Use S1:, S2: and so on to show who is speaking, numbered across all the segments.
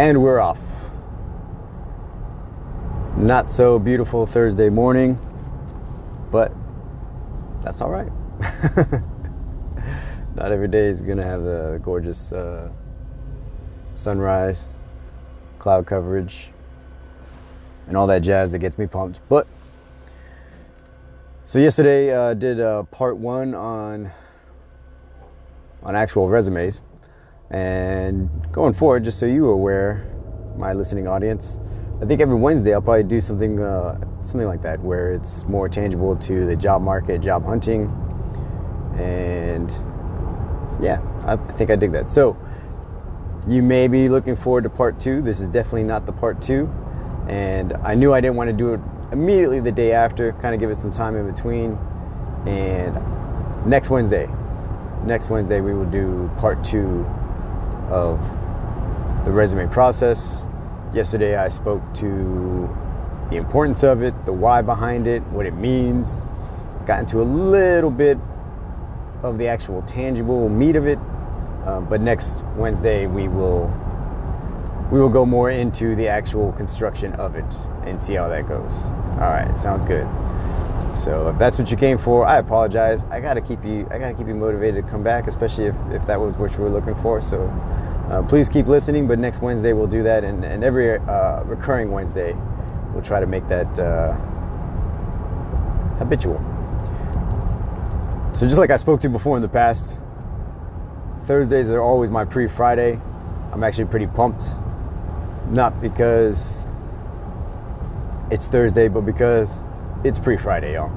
S1: And we're off. Not so beautiful Thursday morning, but that's all right. Not every day is going to have the gorgeous uh, sunrise, cloud coverage, and all that jazz that gets me pumped. But so yesterday uh, did uh, part one on on actual resumes, and going forward, just so you are aware, my listening audience, I think every Wednesday I'll probably do something uh, something like that where it's more tangible to the job market, job hunting, and yeah, I think I dig that. So you may be looking forward to part two. This is definitely not the part two, and I knew I didn't want to do it immediately the day after. Kind of give it some time in between, and next Wednesday, next Wednesday we will do part two of the resume process Yesterday, I spoke to the importance of it, the why behind it, what it means. Got into a little bit of the actual tangible meat of it. Uh, but next Wednesday, we will we will go more into the actual construction of it and see how that goes. All right, sounds good. So if that's what you came for, I apologize. I gotta keep you I gotta keep you motivated to come back, especially if, if that was what you were looking for. So uh, please keep listening, but next Wednesday we'll do that, and, and every uh, recurring Wednesday we'll try to make that uh, habitual. So, just like I spoke to before in the past, Thursdays are always my pre Friday. I'm actually pretty pumped, not because it's Thursday, but because it's pre Friday, y'all.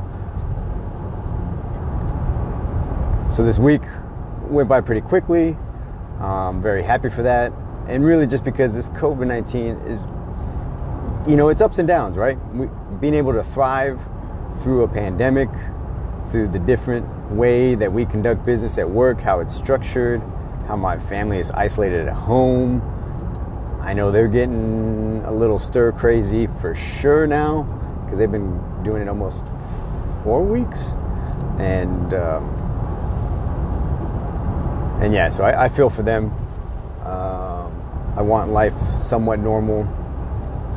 S1: So, this week went by pretty quickly. I'm very happy for that. And really, just because this COVID 19 is, you know, it's ups and downs, right? We, being able to thrive through a pandemic, through the different way that we conduct business at work, how it's structured, how my family is isolated at home. I know they're getting a little stir crazy for sure now because they've been doing it almost four weeks. And, um, and yeah, so I, I feel for them. Um, I want life somewhat normal.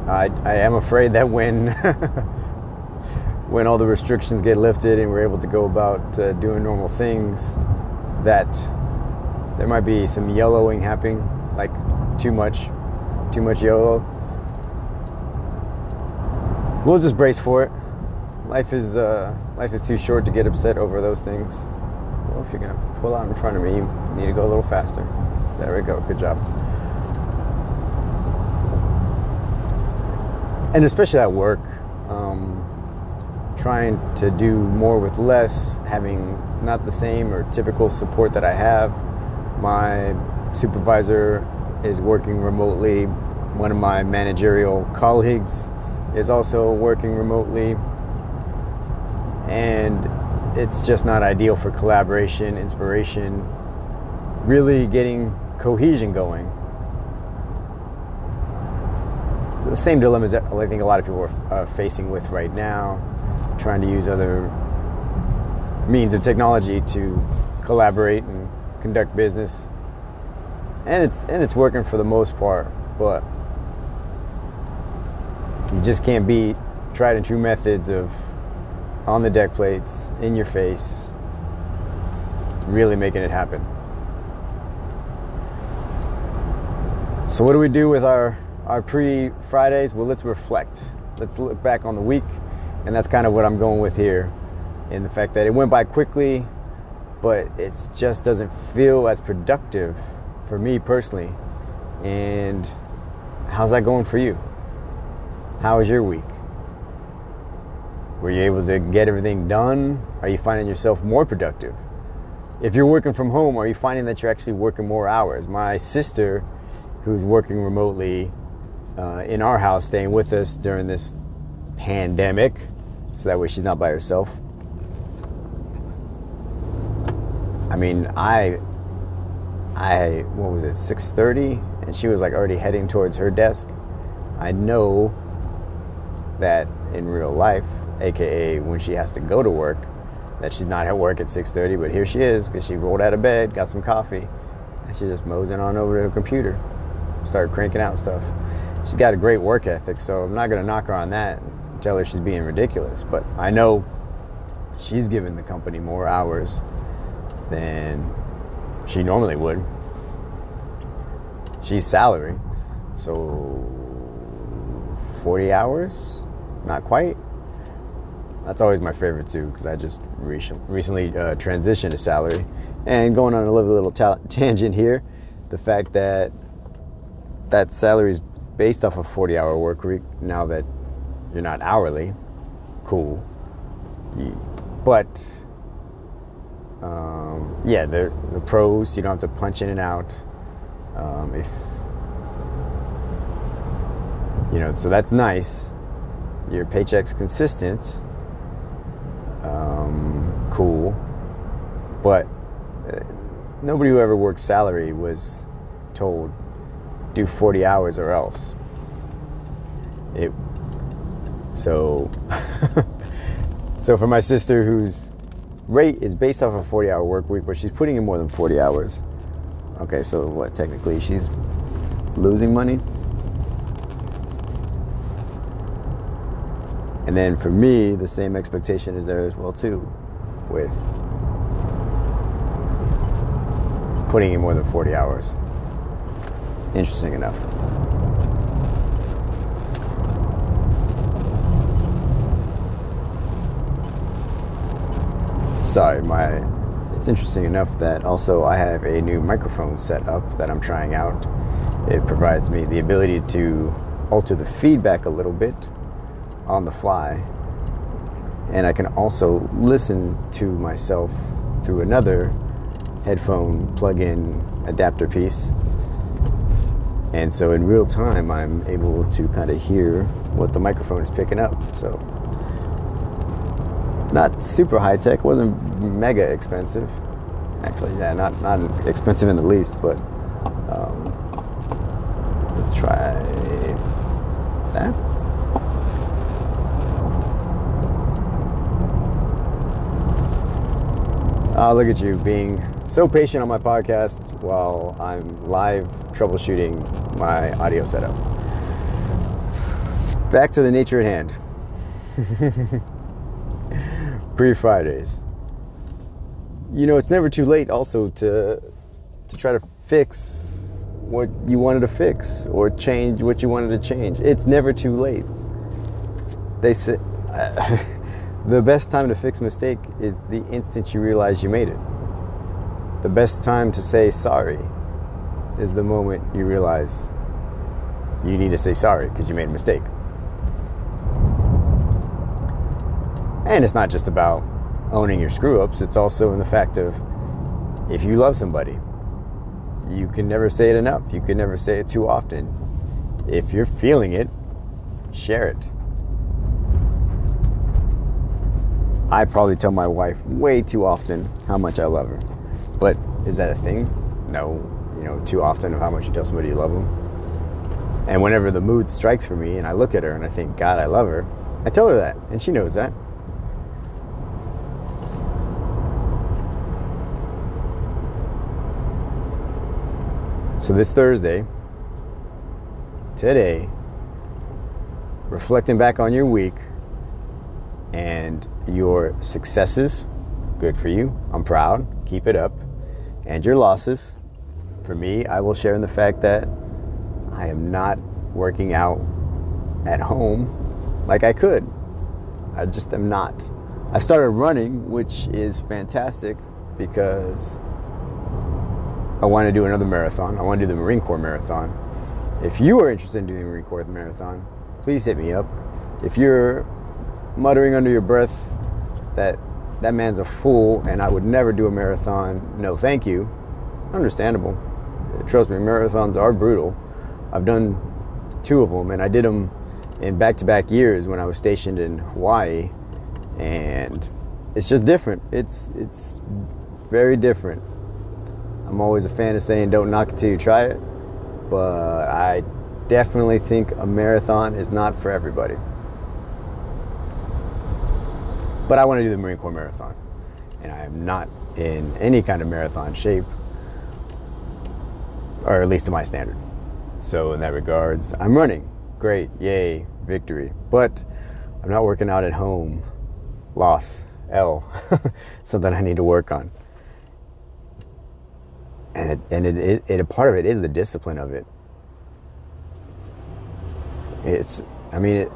S1: I, I am afraid that when when all the restrictions get lifted and we're able to go about uh, doing normal things, that there might be some yellowing happening, like too much, too much yellow. We'll just brace for it. Life is uh, life is too short to get upset over those things. Well, if you're gonna pull out in front of me, need to go a little faster. There we go. Good job. And especially at work, um, trying to do more with less, having not the same or typical support that I have. My supervisor is working remotely. One of my managerial colleagues is also working remotely. And it's just not ideal for collaboration, inspiration, really getting cohesion going. The same dilemmas that I think a lot of people are uh, facing with right now, trying to use other means of technology to collaborate and conduct business. And it's and it's working for the most part, but you just can't beat tried and true methods of on the deck plates, in your face, really making it happen. So, what do we do with our, our pre Fridays? Well, let's reflect. Let's look back on the week, and that's kind of what I'm going with here in the fact that it went by quickly, but it just doesn't feel as productive for me personally. And how's that going for you? How was your week? Were you able to get everything done? Are you finding yourself more productive? If you're working from home, are you finding that you're actually working more hours? My sister, who's working remotely uh, in our house, staying with us during this pandemic, so that way she's not by herself. I mean, I, I, what was it, 6:30, and she was like already heading towards her desk. I know that in real life aka when she has to go to work, that she's not at work at 6:30, but here she is because she rolled out of bed, got some coffee, and she's just moseying on over to her computer. Start cranking out stuff. She's got a great work ethic, so I'm not going to knock her on that and tell her she's being ridiculous. But I know she's given the company more hours than she normally would. She's salary, so 40 hours? Not quite. That's always my favorite too, because I just recently uh, transitioned to salary. And going on a little, little ta- tangent here, the fact that that salary is based off a 40 hour work week now that you're not hourly, cool. But um, yeah, the the pros you don't have to punch in and out. Um, if you know, so that's nice. Your paycheck's consistent. Um, cool, but uh, nobody who ever worked salary was told do 40 hours or else. It so, so for my sister, whose rate is based off a 40 hour work week, but she's putting in more than 40 hours. Okay, so what, technically, she's losing money? And then for me, the same expectation is there as well too, with putting in more than 40 hours. Interesting enough. sorry, my it's interesting enough that also I have a new microphone set up that I'm trying out. It provides me the ability to alter the feedback a little bit on the fly. And I can also listen to myself through another headphone plug in adapter piece. And so in real time, I'm able to kind of hear what the microphone is picking up. So not super high tech, wasn't mega expensive. Actually, yeah, not not expensive in the least, but um, let's try that. Ah, look at you being so patient on my podcast while I'm live troubleshooting my audio setup. Back to the nature at hand. pre Fridays. You know, it's never too late also to to try to fix what you wanted to fix or change what you wanted to change. It's never too late. They say the best time to fix a mistake is the instant you realize you made it. The best time to say sorry is the moment you realize you need to say sorry because you made a mistake. And it's not just about owning your screw ups, it's also in the fact of if you love somebody, you can never say it enough. You can never say it too often. If you're feeling it, share it. I probably tell my wife way too often how much I love her. But is that a thing? No. You know, too often of how much you tell somebody you love them. And whenever the mood strikes for me and I look at her and I think, God, I love her, I tell her that. And she knows that. So, this Thursday, today, reflecting back on your week and your successes, good for you. I'm proud. Keep it up. And your losses, for me, I will share in the fact that I am not working out at home like I could. I just am not. I started running, which is fantastic because I want to do another marathon. I want to do the Marine Corps marathon. If you are interested in doing the Marine Corps marathon, please hit me up. If you're muttering under your breath that that man's a fool and I would never do a marathon, no thank you, understandable. Trust me, marathons are brutal. I've done two of them and I did them in back to back years when I was stationed in Hawaii and it's just different. It's it's very different. I'm always a fan of saying don't knock it till you try it, but I definitely think a marathon is not for everybody. But I want to do the Marine Corps Marathon, and I am not in any kind of marathon shape, or at least to my standard. So, in that regards, I'm running. Great, yay, victory. But I'm not working out at home. Loss, L. Something I need to work on. And it, and it, it, it, a part of it is the discipline of it. It's, I mean, it,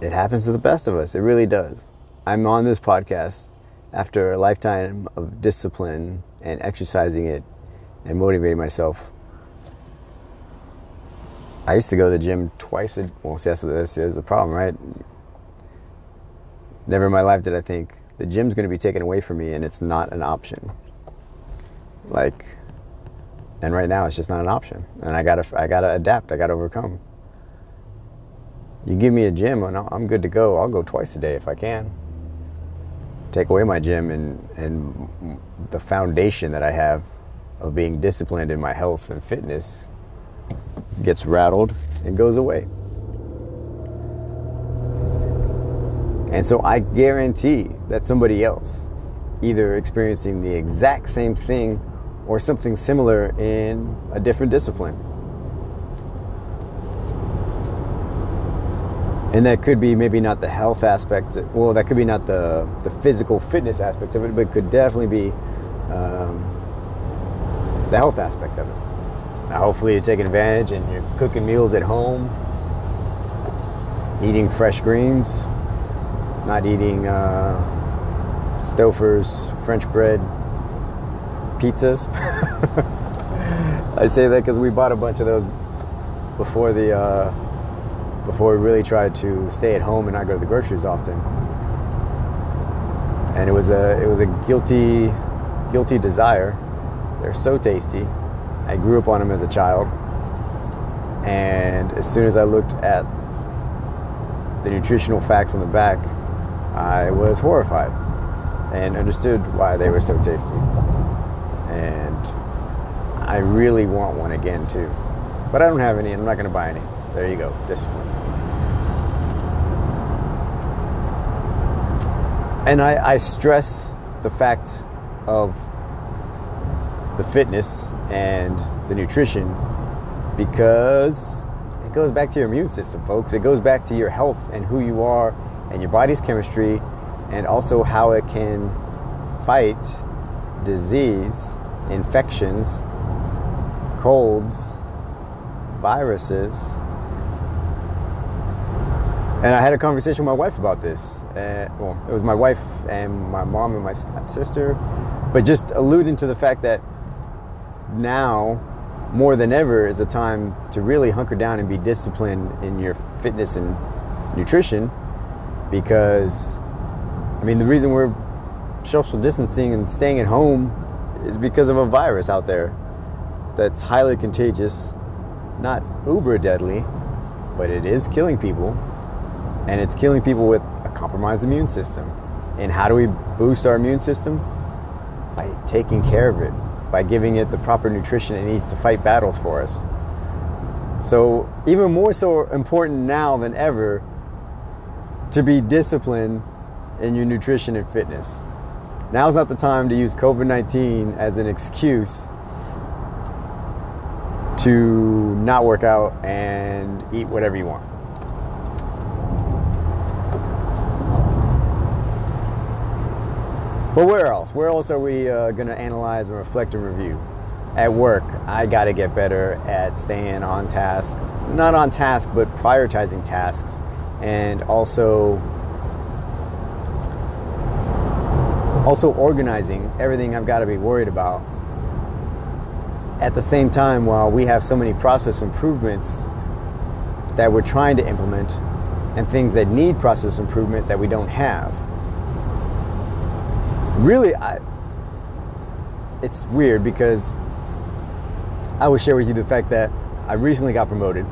S1: it happens to the best of us. It really does. I'm on this podcast after a lifetime of discipline and exercising it and motivating myself. I used to go to the gym twice a well, that's, that's, that's a problem, right? Never in my life did I think the gym's going to be taken away from me and it's not an option. Like, and right now it's just not an option, and I gotta I gotta adapt. I gotta overcome. You give me a gym, and I'm good to go. I'll go twice a day if I can. Take away my gym and and the foundation that I have of being disciplined in my health and fitness gets rattled and goes away. And so I guarantee that somebody else, either experiencing the exact same thing or something similar in a different discipline, and that could be maybe not the health aspect well that could be not the the physical fitness aspect of it but could definitely be um, the health aspect of it now hopefully you're taking advantage and you're cooking meals at home eating fresh greens not eating uh, Stouffer's French bread pizzas. I say that because we bought a bunch of those before the uh, before we really tried to stay at home and not go to the groceries often. And it was a it was a guilty guilty desire. They're so tasty. I grew up on them as a child. And as soon as I looked at the nutritional facts on the back, I was horrified and understood why they were so tasty. And I really want one again too. But I don't have any and I'm not going to buy any. There you go, discipline. And I, I stress the fact of the fitness and the nutrition because it goes back to your immune system, folks. It goes back to your health and who you are and your body's chemistry and also how it can fight disease, infections, colds, viruses. And I had a conversation with my wife about this. Uh, well, it was my wife and my mom and my sister, but just alluding to the fact that now, more than ever, is a time to really hunker down and be disciplined in your fitness and nutrition because, I mean, the reason we're social distancing and staying at home is because of a virus out there that's highly contagious, not uber deadly, but it is killing people. And it's killing people with a compromised immune system. And how do we boost our immune system? By taking care of it, by giving it the proper nutrition it needs to fight battles for us. So, even more so important now than ever to be disciplined in your nutrition and fitness. Now's not the time to use COVID 19 as an excuse to not work out and eat whatever you want. But where else? Where else are we uh, going to analyze and reflect and review? At work, I got to get better at staying on task. Not on task, but prioritizing tasks and also also organizing everything I've got to be worried about. At the same time, while we have so many process improvements that we're trying to implement and things that need process improvement that we don't have. Really, I, it's weird because I will share with you the fact that I recently got promoted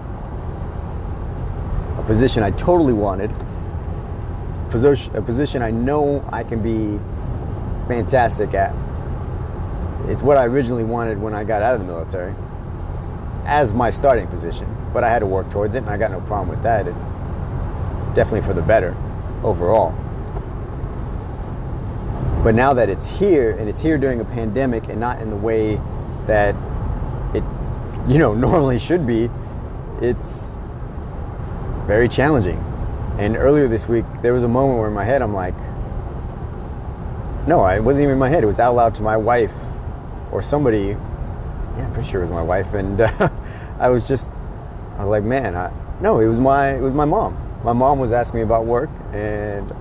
S1: a position I totally wanted, a position I know I can be fantastic at. It's what I originally wanted when I got out of the military as my starting position, but I had to work towards it, and I got no problem with that. It, definitely for the better overall. But now that it's here, and it's here during a pandemic, and not in the way that it you know, normally should be, it's very challenging. And earlier this week, there was a moment where in my head, I'm like, no, it wasn't even in my head. It was out loud to my wife or somebody. Yeah, I'm pretty sure it was my wife. And uh, I was just, I was like, man, I, no, it was my, it was my mom. My mom was asking me about work, and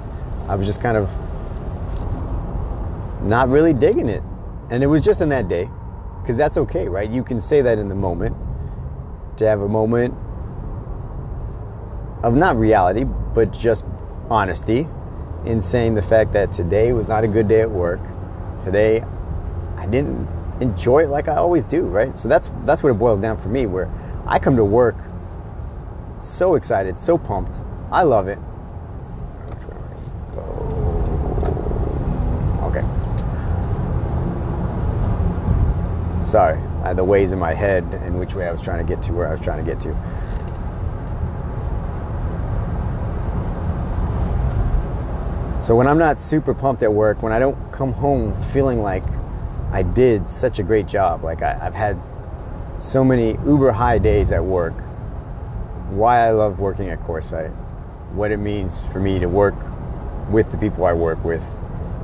S1: I was just kind of not really digging it. And it was just in that day, because that's okay, right? You can say that in the moment to have a moment of not reality, but just honesty in saying the fact that today was not a good day at work. Today, I didn't enjoy it like I always do, right? So that's that's what it boils down for me. Where I come to work so excited, so pumped. I love it. Okay. Sorry, I had the ways in my head in which way I was trying to get to where I was trying to get to. So when I'm not super pumped at work, when I don't come home feeling like I did such a great job, like I, have had so many uber high days at work, why I love working at CoreSight, what it means for me to work with the people I work with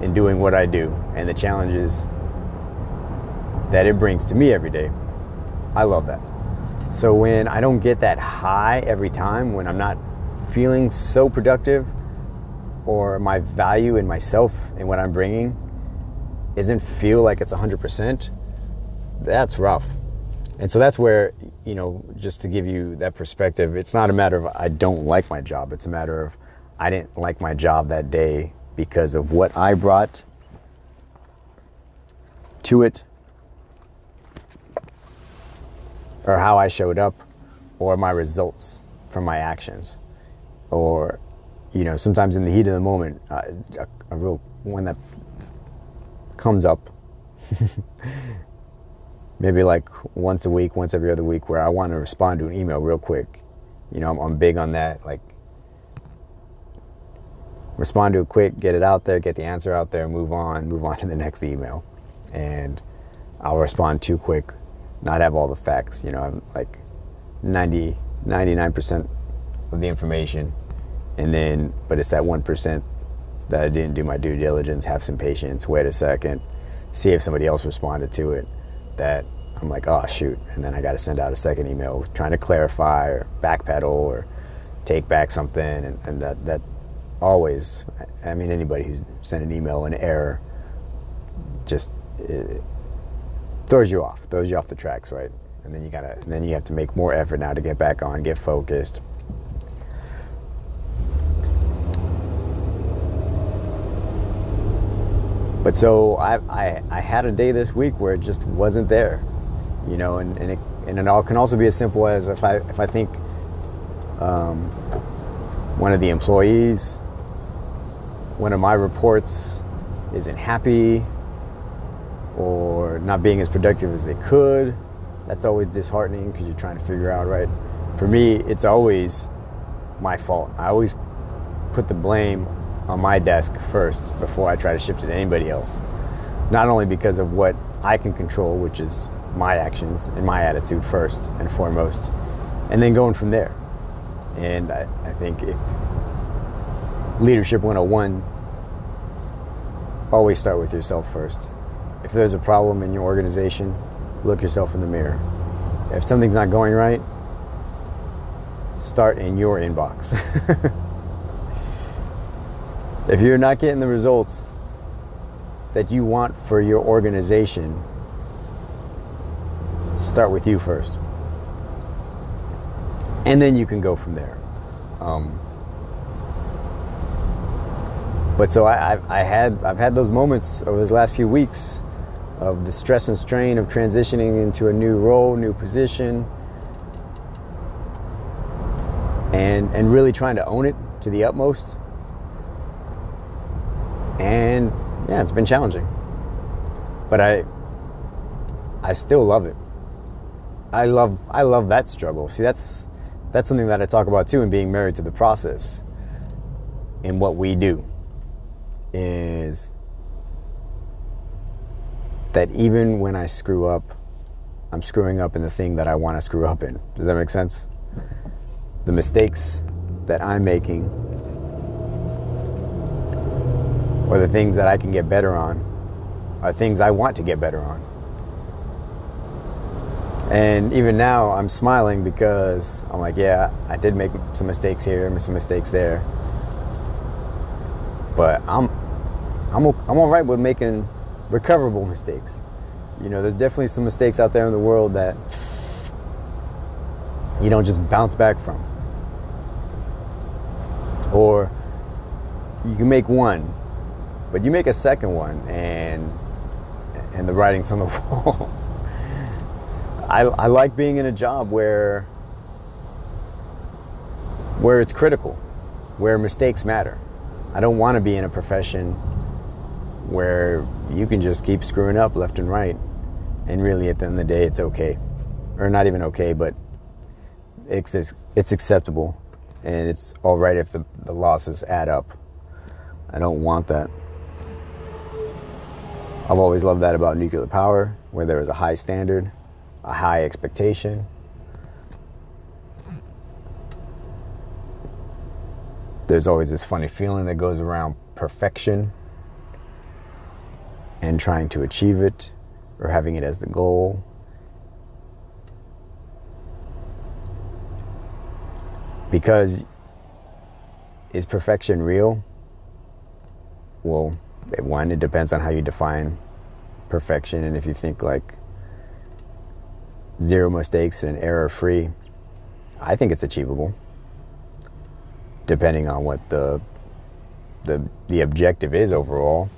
S1: in doing what I do, and the challenges that it brings to me every day. I love that. So when I don't get that high every time, when I'm not feeling so productive, or my value in myself and what I'm bringing isn't feel like it's 100%, that's rough. And so that's where, you know, just to give you that perspective, it's not a matter of I don't like my job. It's a matter of I didn't like my job that day because of what I brought to it or how I showed up or my results from my actions or you know, sometimes in the heat of the moment, uh, a, a real one that comes up maybe like once a week, once every other week, where I want to respond to an email real quick. You know, I'm, I'm big on that. Like, respond to it quick, get it out there, get the answer out there, move on, move on to the next email. And I'll respond too quick, not have all the facts. You know, I'm like 90, 99% of the information and then but it's that 1% that I didn't do my due diligence, have some patience, wait a second, see if somebody else responded to it that I'm like, oh shoot, and then I got to send out a second email trying to clarify or backpedal or take back something, and, and that that always, I mean, anybody who's sent an email in error just throws you off, throws you off the tracks, right? And then you gotta, then you have to make more effort now to get back on, get focused, But so I, I, I had a day this week where it just wasn't there, you know, and, and, it, and it all can also be as simple as if I, if I think um, one of the employees, one of my reports isn't happy or not being as productive as they could, that's always disheartening because you're trying to figure out, right? For me, it's always my fault. I always put the blame on my desk first before I try to shift it to anybody else. Not only because of what I can control, which is my actions and my attitude first and foremost, and then going from there. And I, I think if leadership 101, always start with yourself first. If there's a problem in your organization, look yourself in the mirror. If something's not going right, start in your inbox. If you're not getting the results that you want for your organization, start with you first. And then you can go from there. Um, but so I, I had I've had those moments over those last few weeks of the stress and strain of transitioning into a new role, new position, and and really trying to own it to the utmost and yeah, it's been challenging. But I I still love it. I love I love that struggle. See, that's that's something that I talk about too in being married to the process. In what we do is that even when I screw up, I'm screwing up in the thing that I want to screw up in. Does that make sense? The mistakes that I'm making or the things that I can get better on are things I want to get better on. And even now, I'm smiling because I'm like, yeah, I did make some mistakes here, some mistakes there. But I'm, I'm, I'm all right with making recoverable mistakes. You know, there's definitely some mistakes out there in the world that you don't just bounce back from. Or you can make one, but you make a second one and and the writing's on the wall. I, I like being in a job where where it's critical, where mistakes matter. I don't want to be in a profession where you can just keep screwing up left and right. And really at the end of the day it's okay. Or not even okay but it's it's acceptable. And it's all right if the, the losses add up. I don't want that. I've always loved that about nuclear power where there is a high standard a high expectation. There's always this funny feeling that goes around perfection and trying to achieve it or having it as the goal. Because is perfection real? Well, one, it depends on how you define perfection. And if you think like zero mistakes and error free, I think it's achievable. Depending on what the the the objective is overall.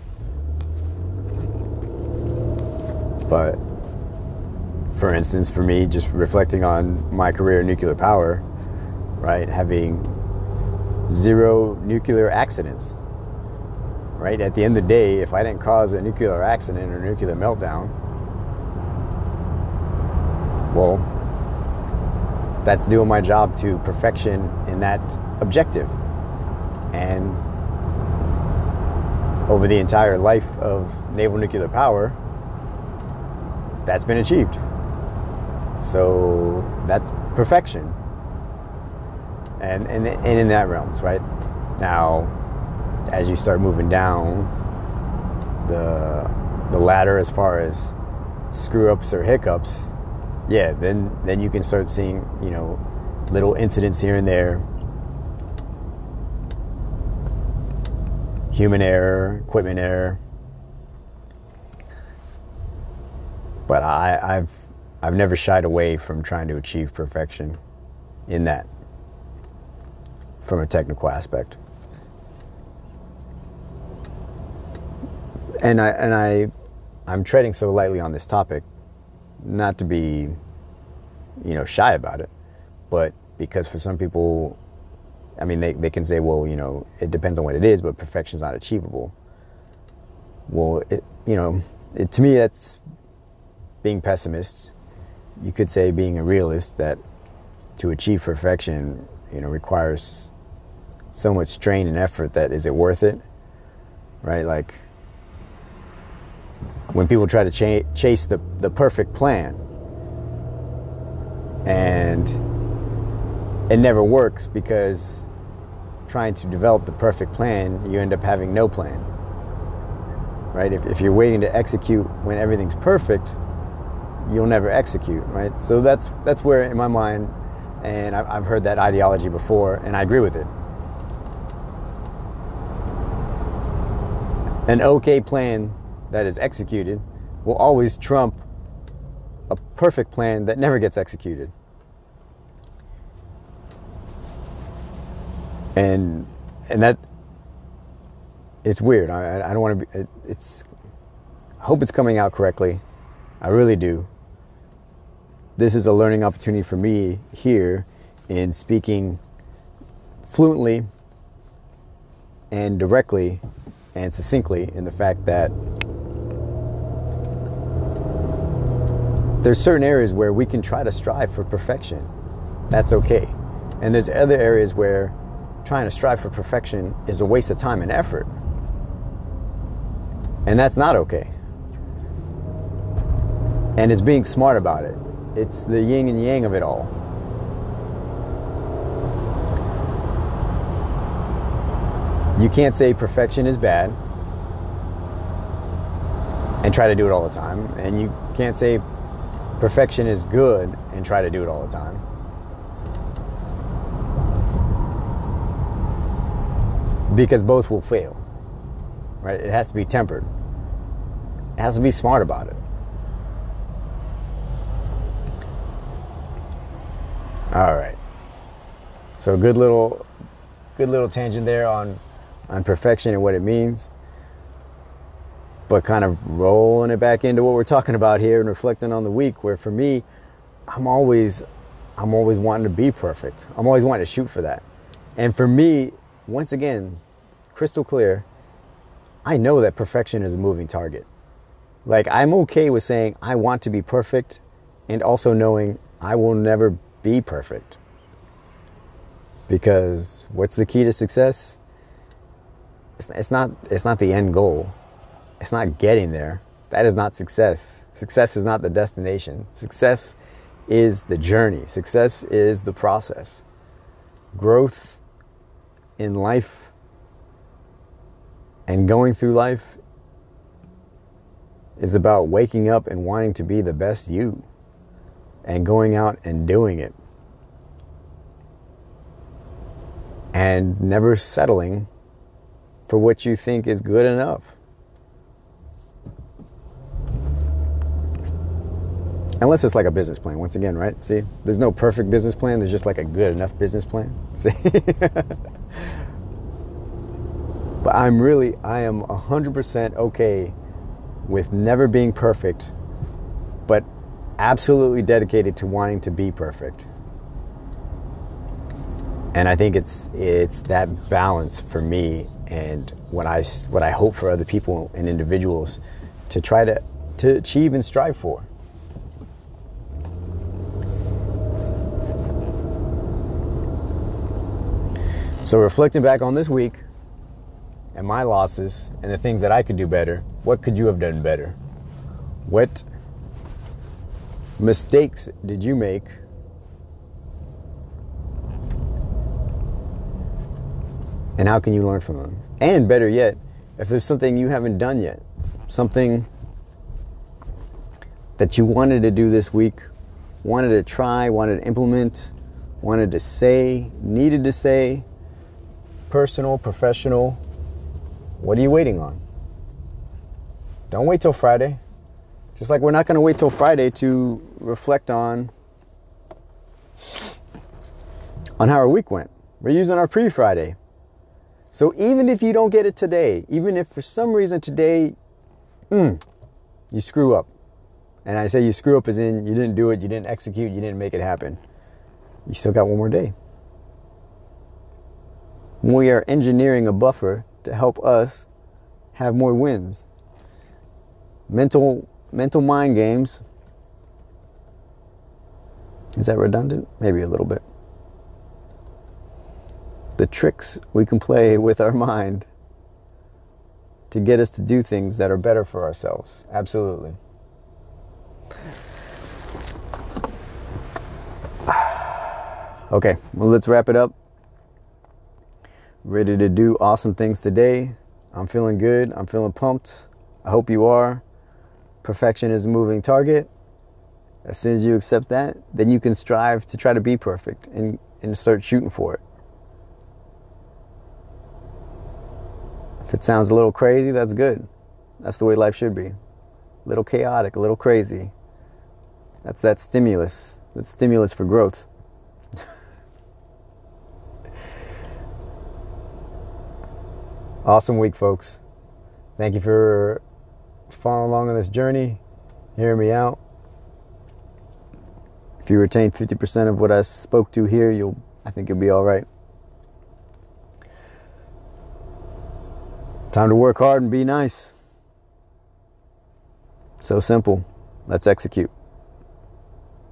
S1: But for instance, for me, just reflecting on my career in nuclear power, right, having zero nuclear accidents, right? At the end of the day, if I didn't cause a nuclear accident or nuclear meltdown, well, that's doing my job to perfection in that objective. And over the entire life of naval nuclear power, that's been achieved. So that's perfection. And, and, and in that realms, right? Now, as you start moving down the, the ladder as far as screw ups or hiccups, yeah, then, then you can start seeing, you know, little incidents here and there. Human error, equipment error, But I, I've I've never shied away from trying to achieve perfection in that from a technical aspect. And I and I I'm treading so lightly on this topic, not to be, you know, shy about it, but because for some people, I mean, they, they can say, well, you know, it depends on what it is, but perfection is not achievable. Well, it, you know, it, to me, that's being pessimists, you could say being a realist that to achieve perfection, you know, requires so much strain and effort that is it worth it? Right? Like when people try to ch- chase the, the perfect plan and it never works because trying to develop the perfect plan, you end up having no plan. Right? If, if you're waiting to execute when everything's perfect, you'll never execute, right? So that's that's where, in my mind, and I've heard that ideology before, and I agree with it. An okay plan that is executed will always trump a perfect plan that never gets executed. And and that it's weird. I, I don't want to be. It, it's. I hope it's coming out correctly. I really do this is a learning opportunity for me here in speaking fluently and directly and succinctly in the fact that there's certain areas where we can try to strive for perfection. That's okay. And there's other areas where trying to strive for perfection is a waste of time and effort. And that's not okay. And it's being smart about it. It's the yin and yang of it all. You can't say perfection is bad and try to do it all the time. And you can't say perfection is good and try to do it all the time. Because both will fail. Right? It has to be tempered. It has to be smart about it. All right. So good little good little tangent there on on perfection and what it means. But kind of rolling it back into what we're talking about here and reflecting on the week where for me I'm always I'm always wanting to be perfect. I'm always wanting to shoot for that. And for me, once again, crystal clear, I know that perfection is a moving target. Like I'm okay with saying I want to be perfect and also knowing I will never be perfect. Because what's the key to success? It's, not it's not the end goal. It's not getting there. That is not success. Success is not the destination. Success is the journey. Success is the process. Growth in life and going through life is about waking up and wanting to be the best you and going out and doing it. And never settling for what you think is good enough. Unless it's like a business plan, once again, right? See, there's no perfect business plan, there's just like a good enough business plan. See? but I'm really, I am 100% okay with never being perfect, but absolutely dedicated to wanting to be perfect. And I think it's it's that balance for me and what I what I hope for other people and individuals to try to to achieve and strive for. So reflecting back on this week and my losses and the things that I could do better, what could you have done better? What mistakes did you make? And how can you learn from them? And better yet, if there's something you haven't done yet, something that you wanted to do this week, wanted to try, wanted to implement, wanted to say, needed to say, personal, professional, what are you waiting on? Don't wait till Friday. Just like we're not going to wait till Friday to reflect on on how our week went. We're using our pre-Friday. So even if you don't get it today, even if for some reason today mm, you screw up. And I say you screw up as in you didn't do it, you didn't execute, you didn't make it happen. You still got one more day. We are engineering a buffer to help us have more wins. Mental mental mind games. Is that redundant? Maybe a little bit. The tricks we can play with our mind to get us to do things that are better for ourselves. Absolutely. Okay, well, let's wrap it up. Ready to do awesome things today. I'm feeling good. I'm feeling pumped. I hope you are. Perfection is a moving target. As soon as you accept that, then you can strive to try to be perfect and, and start shooting for it. If it sounds a little crazy, that's good. That's the way life should be. A little chaotic, a little crazy. That's that stimulus. That stimulus for growth. awesome week, folks. Thank you for following along on this journey, hear me out. If you retain 50% of what I spoke to here, you'll I think you'll be all right. Time to work hard and be nice. So simple. Let's execute.